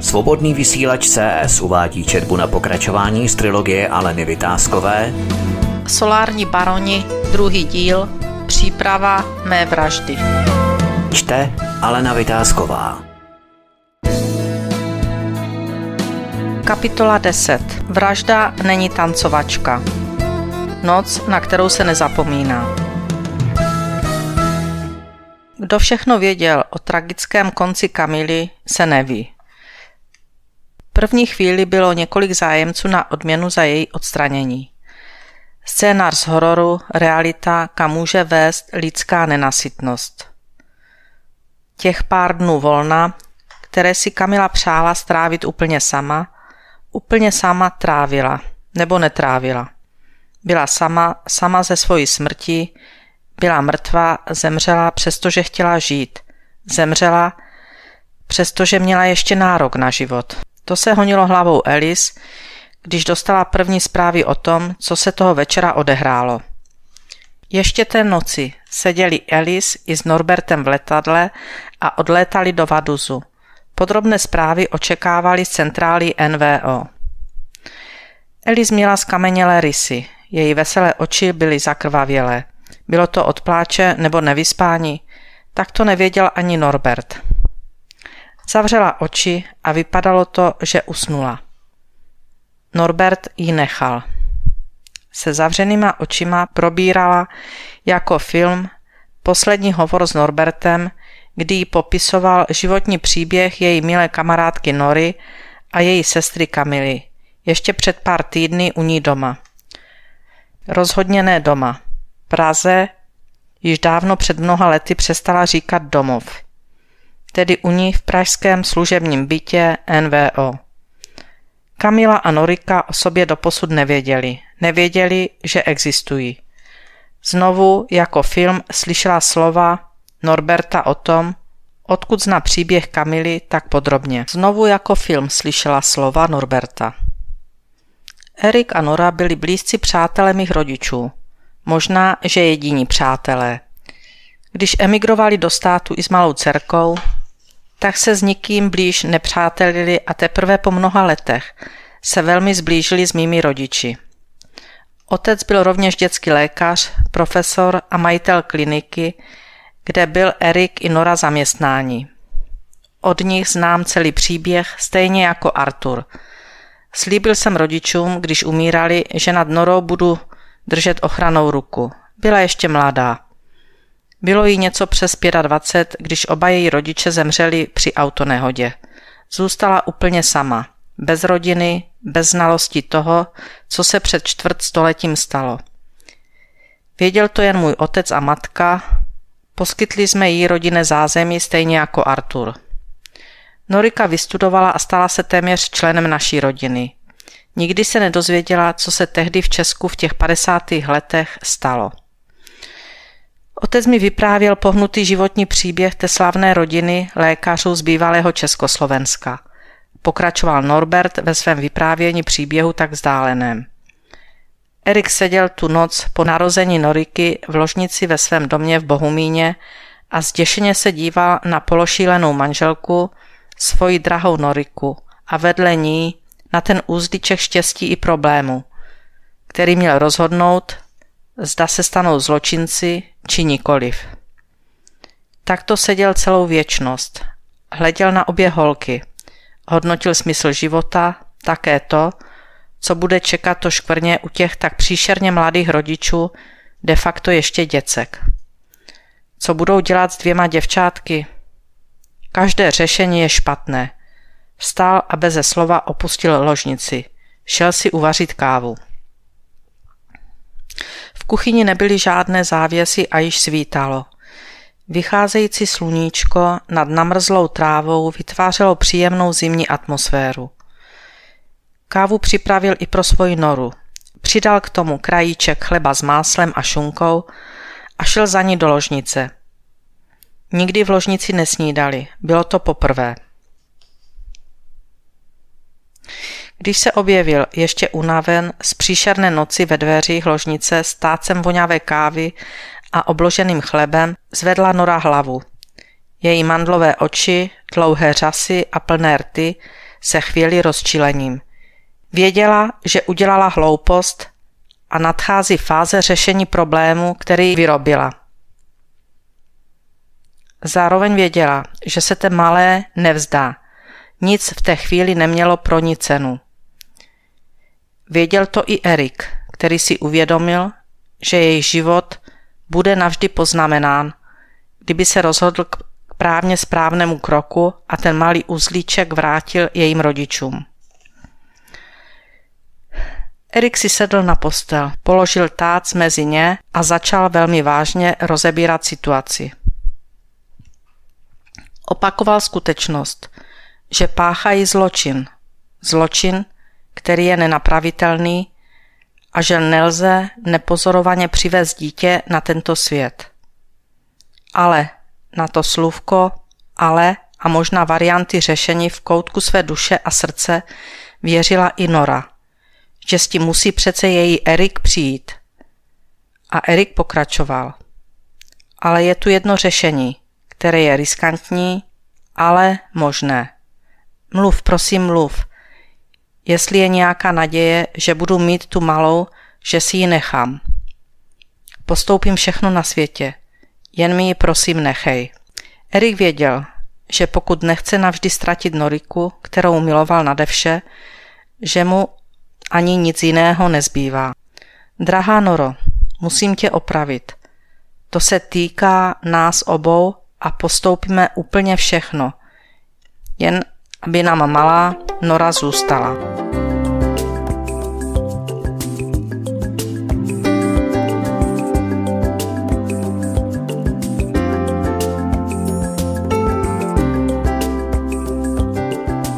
Svobodný vysílač CS uvádí četbu na pokračování z trilogie Aleny Vytázkové Solární baroni, druhý díl, příprava mé vraždy. Čte Alena Vytázková Kapitola 10. Vražda není tancovačka. Noc, na kterou se nezapomíná. Kdo všechno věděl o tragickém konci Kamily, se neví. První chvíli bylo několik zájemců na odměnu za její odstranění. Scénář z hororu, realita, kam může vést lidská nenasytnost. Těch pár dnů volna, které si Kamila přála strávit úplně sama, úplně sama trávila, nebo netrávila. Byla sama, sama ze svojí smrti, byla mrtvá, zemřela, přestože chtěla žít. Zemřela, přestože měla ještě nárok na život. To se honilo hlavou Elis, když dostala první zprávy o tom, co se toho večera odehrálo. Ještě té noci seděli Elis i s Norbertem v letadle a odlétali do Vaduzu. Podrobné zprávy očekávali z centrály NVO. Elis měla skamenělé rysy, její veselé oči byly zakrvavělé. Bylo to od pláče nebo nevyspání? Tak to nevěděl ani Norbert. Zavřela oči a vypadalo to, že usnula. Norbert ji nechal. Se zavřenýma očima probírala jako film poslední hovor s Norbertem, kdy jí popisoval životní příběh její milé kamarádky Nory a její sestry Kamily, ještě před pár týdny u ní doma. Rozhodně ne doma. Praze již dávno před mnoha lety přestala říkat domov, tedy u ní v pražském služebním bytě NVO. Kamila a Norika o sobě doposud nevěděli. Nevěděli, že existují. Znovu jako film slyšela slova Norberta o tom, odkud zná příběh Kamily tak podrobně. Znovu jako film slyšela slova Norberta. Erik a Nora byli blízci přátelé mých rodičů. Možná, že jediní přátelé. Když emigrovali do státu i s malou dcerkou, tak se s nikým blíž nepřátelili a teprve po mnoha letech se velmi zblížili s mými rodiči. Otec byl rovněž dětský lékař, profesor a majitel kliniky, kde byl Erik i Nora zaměstnání. Od nich znám celý příběh, stejně jako Artur. Slíbil jsem rodičům, když umírali, že nad Norou budu držet ochranou ruku. Byla ještě mladá. Bylo jí něco přes 25, když oba její rodiče zemřeli při autonehodě. Zůstala úplně sama, bez rodiny, bez znalosti toho, co se před čtvrt stoletím stalo. Věděl to jen můj otec a matka, poskytli jsme jí rodinné zázemí stejně jako Artur. Norika vystudovala a stala se téměř členem naší rodiny. Nikdy se nedozvěděla, co se tehdy v Česku v těch 50. letech stalo. Otec mi vyprávěl pohnutý životní příběh té slavné rodiny lékařů z bývalého Československa. Pokračoval Norbert ve svém vyprávění příběhu tak vzdáleném. Erik seděl tu noc po narození Noriky v ložnici ve svém domě v Bohumíně a zděšeně se díval na pološílenou manželku, svoji drahou Noriku a vedle ní na ten úzdiček štěstí i problému, který měl rozhodnout, zda se stanou zločinci či nikoliv. Takto seděl celou věčnost, hleděl na obě holky, hodnotil smysl života, také to, co bude čekat to škvrně u těch tak příšerně mladých rodičů, de facto ještě děcek. Co budou dělat s dvěma děvčátky? Každé řešení je špatné. Vstál a beze slova opustil ložnici. Šel si uvařit kávu. Kuchyni nebyly žádné závěsy a již svítalo. Vycházející sluníčko nad namrzlou trávou vytvářelo příjemnou zimní atmosféru. Kávu připravil i pro svoji noru. Přidal k tomu krajíček chleba s máslem a šunkou a šel za ní do ložnice. Nikdy v ložnici nesnídali, bylo to poprvé. Když se objevil ještě unaven z příšerné noci ve dveřích ložnice s tácem voňavé kávy a obloženým chlebem, zvedla Nora hlavu. Její mandlové oči, dlouhé řasy a plné rty se chvěli rozčilením. Věděla, že udělala hloupost a nadchází fáze řešení problému, který vyrobila. Zároveň věděla, že se té malé nevzdá. Nic v té chvíli nemělo pro ní cenu. Věděl to i Erik, který si uvědomil, že její život bude navždy poznamenán, kdyby se rozhodl k právně správnému kroku a ten malý uzlíček vrátil jejím rodičům. Erik si sedl na postel, položil tác mezi ně a začal velmi vážně rozebírat situaci. Opakoval skutečnost, že páchají zločin. Zločin, který je nenapravitelný a že nelze nepozorovaně přivést dítě na tento svět. Ale na to slůvko, ale a možná varianty řešení v koutku své duše a srdce věřila i Nora, že s tím musí přece její Erik přijít. A Erik pokračoval. Ale je tu jedno řešení, které je riskantní, ale možné. Mluv, prosím, mluv. Jestli je nějaká naděje, že budu mít tu malou, že si ji nechám. Postoupím všechno na světě. Jen mi ji prosím nechej. Erik věděl, že pokud nechce navždy ztratit Noriku, kterou miloval nade vše, že mu ani nic jiného nezbývá. Drahá Noro, musím tě opravit. To se týká nás obou a postoupíme úplně všechno. Jen aby nám malá Nora zůstala.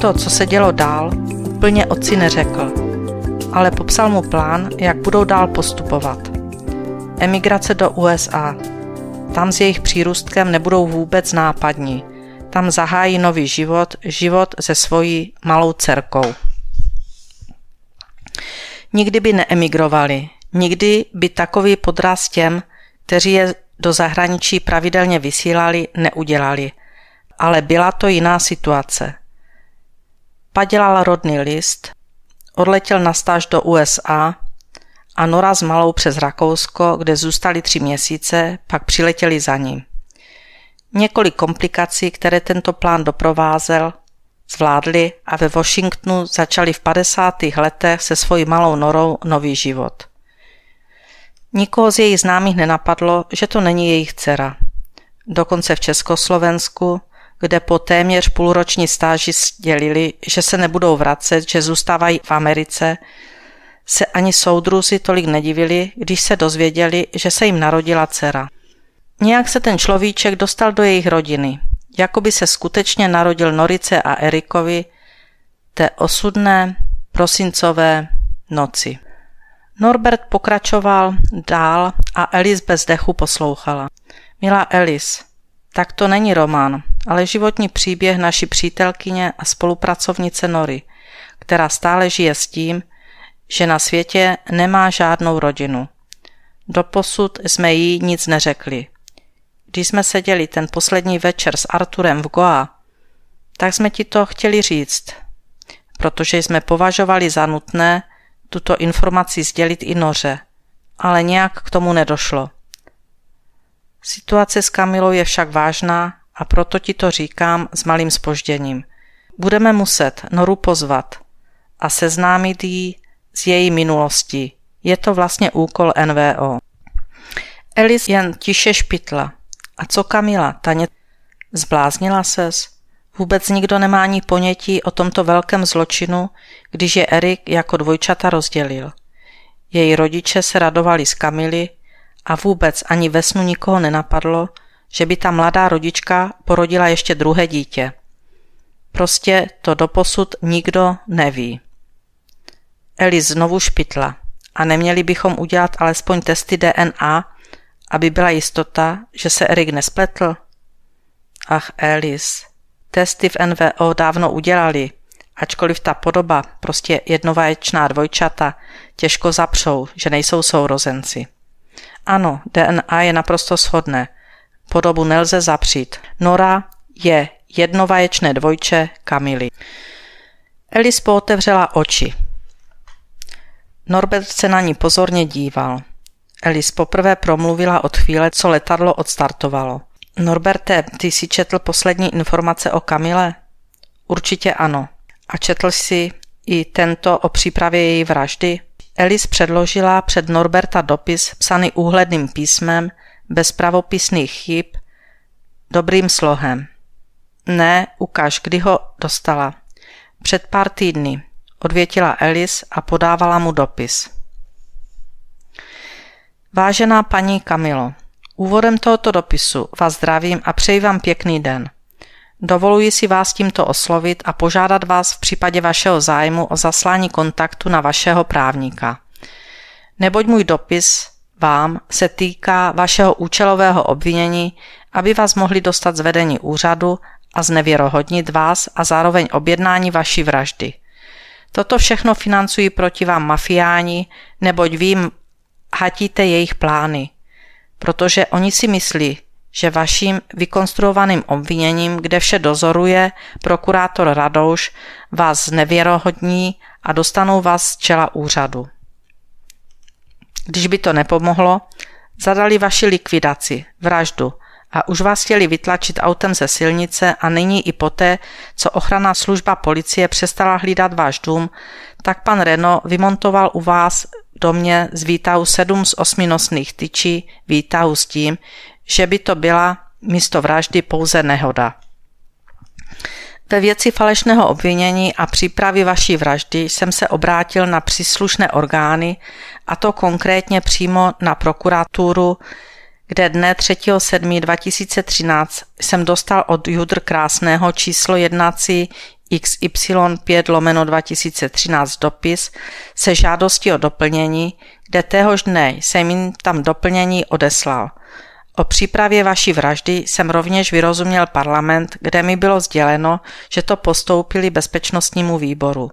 To, co se dělo dál, úplně otci neřekl, ale popsal mu plán, jak budou dál postupovat. Emigrace do USA. Tam s jejich přírůstkem nebudou vůbec nápadní. Tam zahájí nový život, život se svojí malou dcerkou. Nikdy by neemigrovali, nikdy by takový podraz těm, kteří je do zahraničí pravidelně vysílali, neudělali. Ale byla to jiná situace – Padělal rodný list, odletěl na stáž do USA a Nora s malou přes Rakousko, kde zůstali tři měsíce, pak přiletěli za ním. Několik komplikací, které tento plán doprovázel, zvládli a ve Washingtonu začali v 50. letech se svojí malou Norou nový život. Nikoho z jejich známých nenapadlo, že to není jejich dcera. Dokonce v Československu kde po téměř půlroční stáži sdělili, že se nebudou vracet, že zůstávají v Americe, se ani soudruzi tolik nedivili, když se dozvěděli, že se jim narodila dcera. Nějak se ten človíček dostal do jejich rodiny, jako by se skutečně narodil Norice a Erikovi té osudné prosincové noci. Norbert pokračoval dál a Elis bez dechu poslouchala. Milá Elis, tak to není román, ale životní příběh naší přítelkyně a spolupracovnice Nory, která stále žije s tím, že na světě nemá žádnou rodinu. Doposud jsme jí nic neřekli. Když jsme seděli ten poslední večer s Arturem v Goa, tak jsme ti to chtěli říct, protože jsme považovali za nutné tuto informaci sdělit i Noře, ale nějak k tomu nedošlo. Situace s Kamilou je však vážná a proto ti to říkám s malým spožděním. Budeme muset Noru pozvat a seznámit jí s její minulostí. Je to vlastně úkol NVO. Elis jen tiše špitla. A co Kamila, taně zbláznila ses? Vůbec nikdo nemá ani ponětí o tomto velkém zločinu, když je Erik jako dvojčata rozdělil. Její rodiče se radovali z Kamily a vůbec ani ve snu nikoho nenapadlo, že by ta mladá rodička porodila ještě druhé dítě. Prostě to doposud nikdo neví. Eli znovu špitla a neměli bychom udělat alespoň testy DNA, aby byla jistota, že se Erik nespletl? Ach, Elis, testy v NVO dávno udělali, ačkoliv ta podoba, prostě jednovaječná dvojčata, těžko zapřou, že nejsou sourozenci. Ano, DNA je naprosto shodné. Podobu nelze zapřít. Nora je jednovaječné dvojče Kamily. Elis pootevřela oči. Norbert se na ní pozorně díval. Elis poprvé promluvila od chvíle, co letadlo odstartovalo. Norberte, ty jsi četl poslední informace o Kamile? Určitě ano. A četl jsi i tento o přípravě její vraždy? Elis předložila před Norberta dopis psaný úhledným písmem, bez pravopisných chyb, dobrým slohem. Ne, ukaž, kdy ho dostala. Před pár týdny, odvětila Elis a podávala mu dopis. Vážená paní Kamilo, úvodem tohoto dopisu vás zdravím a přeji vám pěkný den. Dovoluji si vás tímto oslovit a požádat vás v případě vašeho zájmu o zaslání kontaktu na vašeho právníka. Neboť můj dopis vám se týká vašeho účelového obvinění, aby vás mohli dostat z vedení úřadu a znevěrohodnit vás a zároveň objednání vaší vraždy. Toto všechno financují proti vám mafiáni, neboť jim hatíte jejich plány, protože oni si myslí, že vaším vykonstruovaným obviněním, kde vše dozoruje prokurátor Radouš, vás znevěrohodní a dostanou vás z čela úřadu. Když by to nepomohlo, zadali vaši likvidaci, vraždu a už vás chtěli vytlačit autem ze silnice a nyní i poté, co ochranná služba policie přestala hlídat váš dům, tak pan Reno vymontoval u vás domě z výtahu sedm z osmi nosných tyčí výtahu s tím, že by to byla místo vraždy pouze nehoda. Ve věci falešného obvinění a přípravy vaší vraždy jsem se obrátil na příslušné orgány, a to konkrétně přímo na prokuraturu, kde dne 3.7.2013 jsem dostal od Judr Krásného číslo jednací XY5 lomeno 2013 dopis se žádostí o doplnění, kde téhož dne jsem jim tam doplnění odeslal. O přípravě vaší vraždy jsem rovněž vyrozuměl parlament, kde mi bylo sděleno, že to postoupili bezpečnostnímu výboru.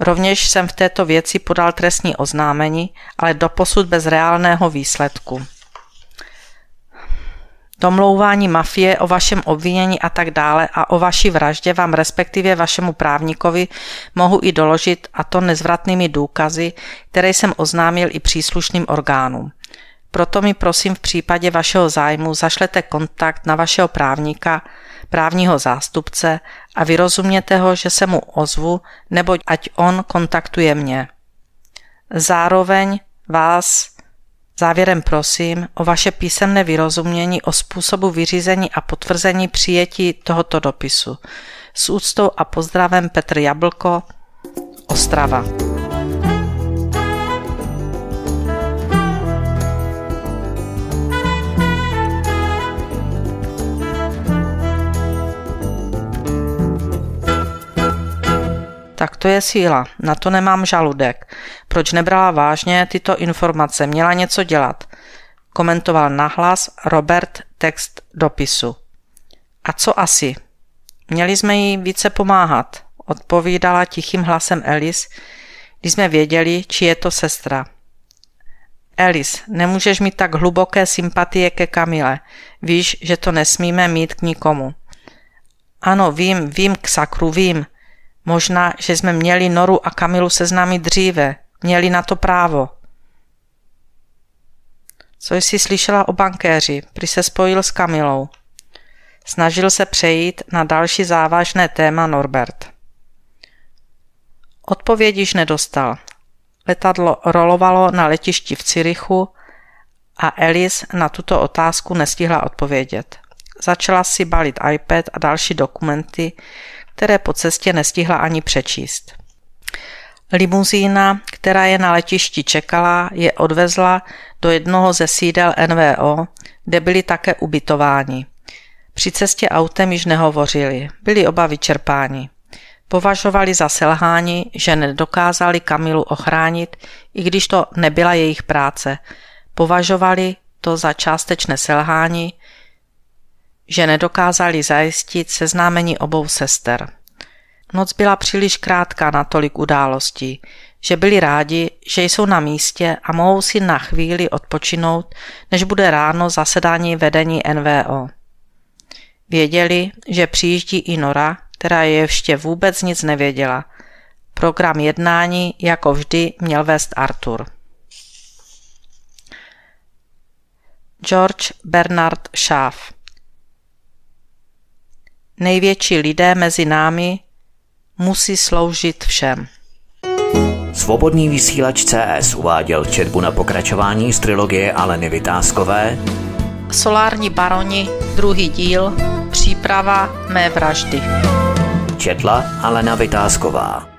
Rovněž jsem v této věci podal trestní oznámení, ale doposud bez reálného výsledku. Domlouvání mafie o vašem obvinění a tak dále a o vaší vraždě vám respektive vašemu právníkovi mohu i doložit a to nezvratnými důkazy, které jsem oznámil i příslušným orgánům. Proto mi prosím v případě vašeho zájmu zašlete kontakt na vašeho právníka, právního zástupce a vyrozumněte ho, že se mu ozvu, neboť ať on kontaktuje mě. Zároveň vás závěrem prosím o vaše písemné vyrozumění o způsobu vyřízení a potvrzení přijetí tohoto dopisu. S úctou a pozdravem Petr Jablko, Ostrava. To je síla, na to nemám žaludek. Proč nebrala vážně tyto informace, měla něco dělat? Komentoval nahlas Robert text dopisu. A co asi? Měli jsme jí více pomáhat, odpovídala tichým hlasem Elis, když jsme věděli, či je to sestra. Elis, nemůžeš mít tak hluboké sympatie ke Kamile. Víš, že to nesmíme mít k nikomu. Ano, vím, vím, k sakru, vím, Možná, že jsme měli Noru a Kamilu seznámit dříve. Měli na to právo. Co jsi slyšela o bankéři, prý se spojil s Kamilou. Snažil se přejít na další závažné téma Norbert. Odpověď již nedostal. Letadlo rolovalo na letišti v Cirichu a Alice na tuto otázku nestihla odpovědět. Začala si balit iPad a další dokumenty, které po cestě nestihla ani přečíst. Limuzína, která je na letišti čekala, je odvezla do jednoho ze sídel NVO, kde byli také ubytováni. Při cestě autem již nehovořili, byli oba vyčerpáni. Považovali za selhání, že nedokázali Kamilu ochránit, i když to nebyla jejich práce. Považovali to za částečné selhání, že nedokázali zajistit seznámení obou sester. Noc byla příliš krátká na tolik událostí, že byli rádi, že jsou na místě a mohou si na chvíli odpočinout, než bude ráno zasedání vedení NVO. Věděli, že přijíždí i Nora, která je ještě vůbec nic nevěděla. Program jednání, jako vždy, měl vést Arthur. George Bernard Shaw Největší lidé mezi námi musí sloužit všem. Svobodný vysílač CS uváděl četbu na pokračování z trilogie Aleny Vytázkové Solární baroni, druhý díl, příprava mé vraždy. Četla Alena Vytázková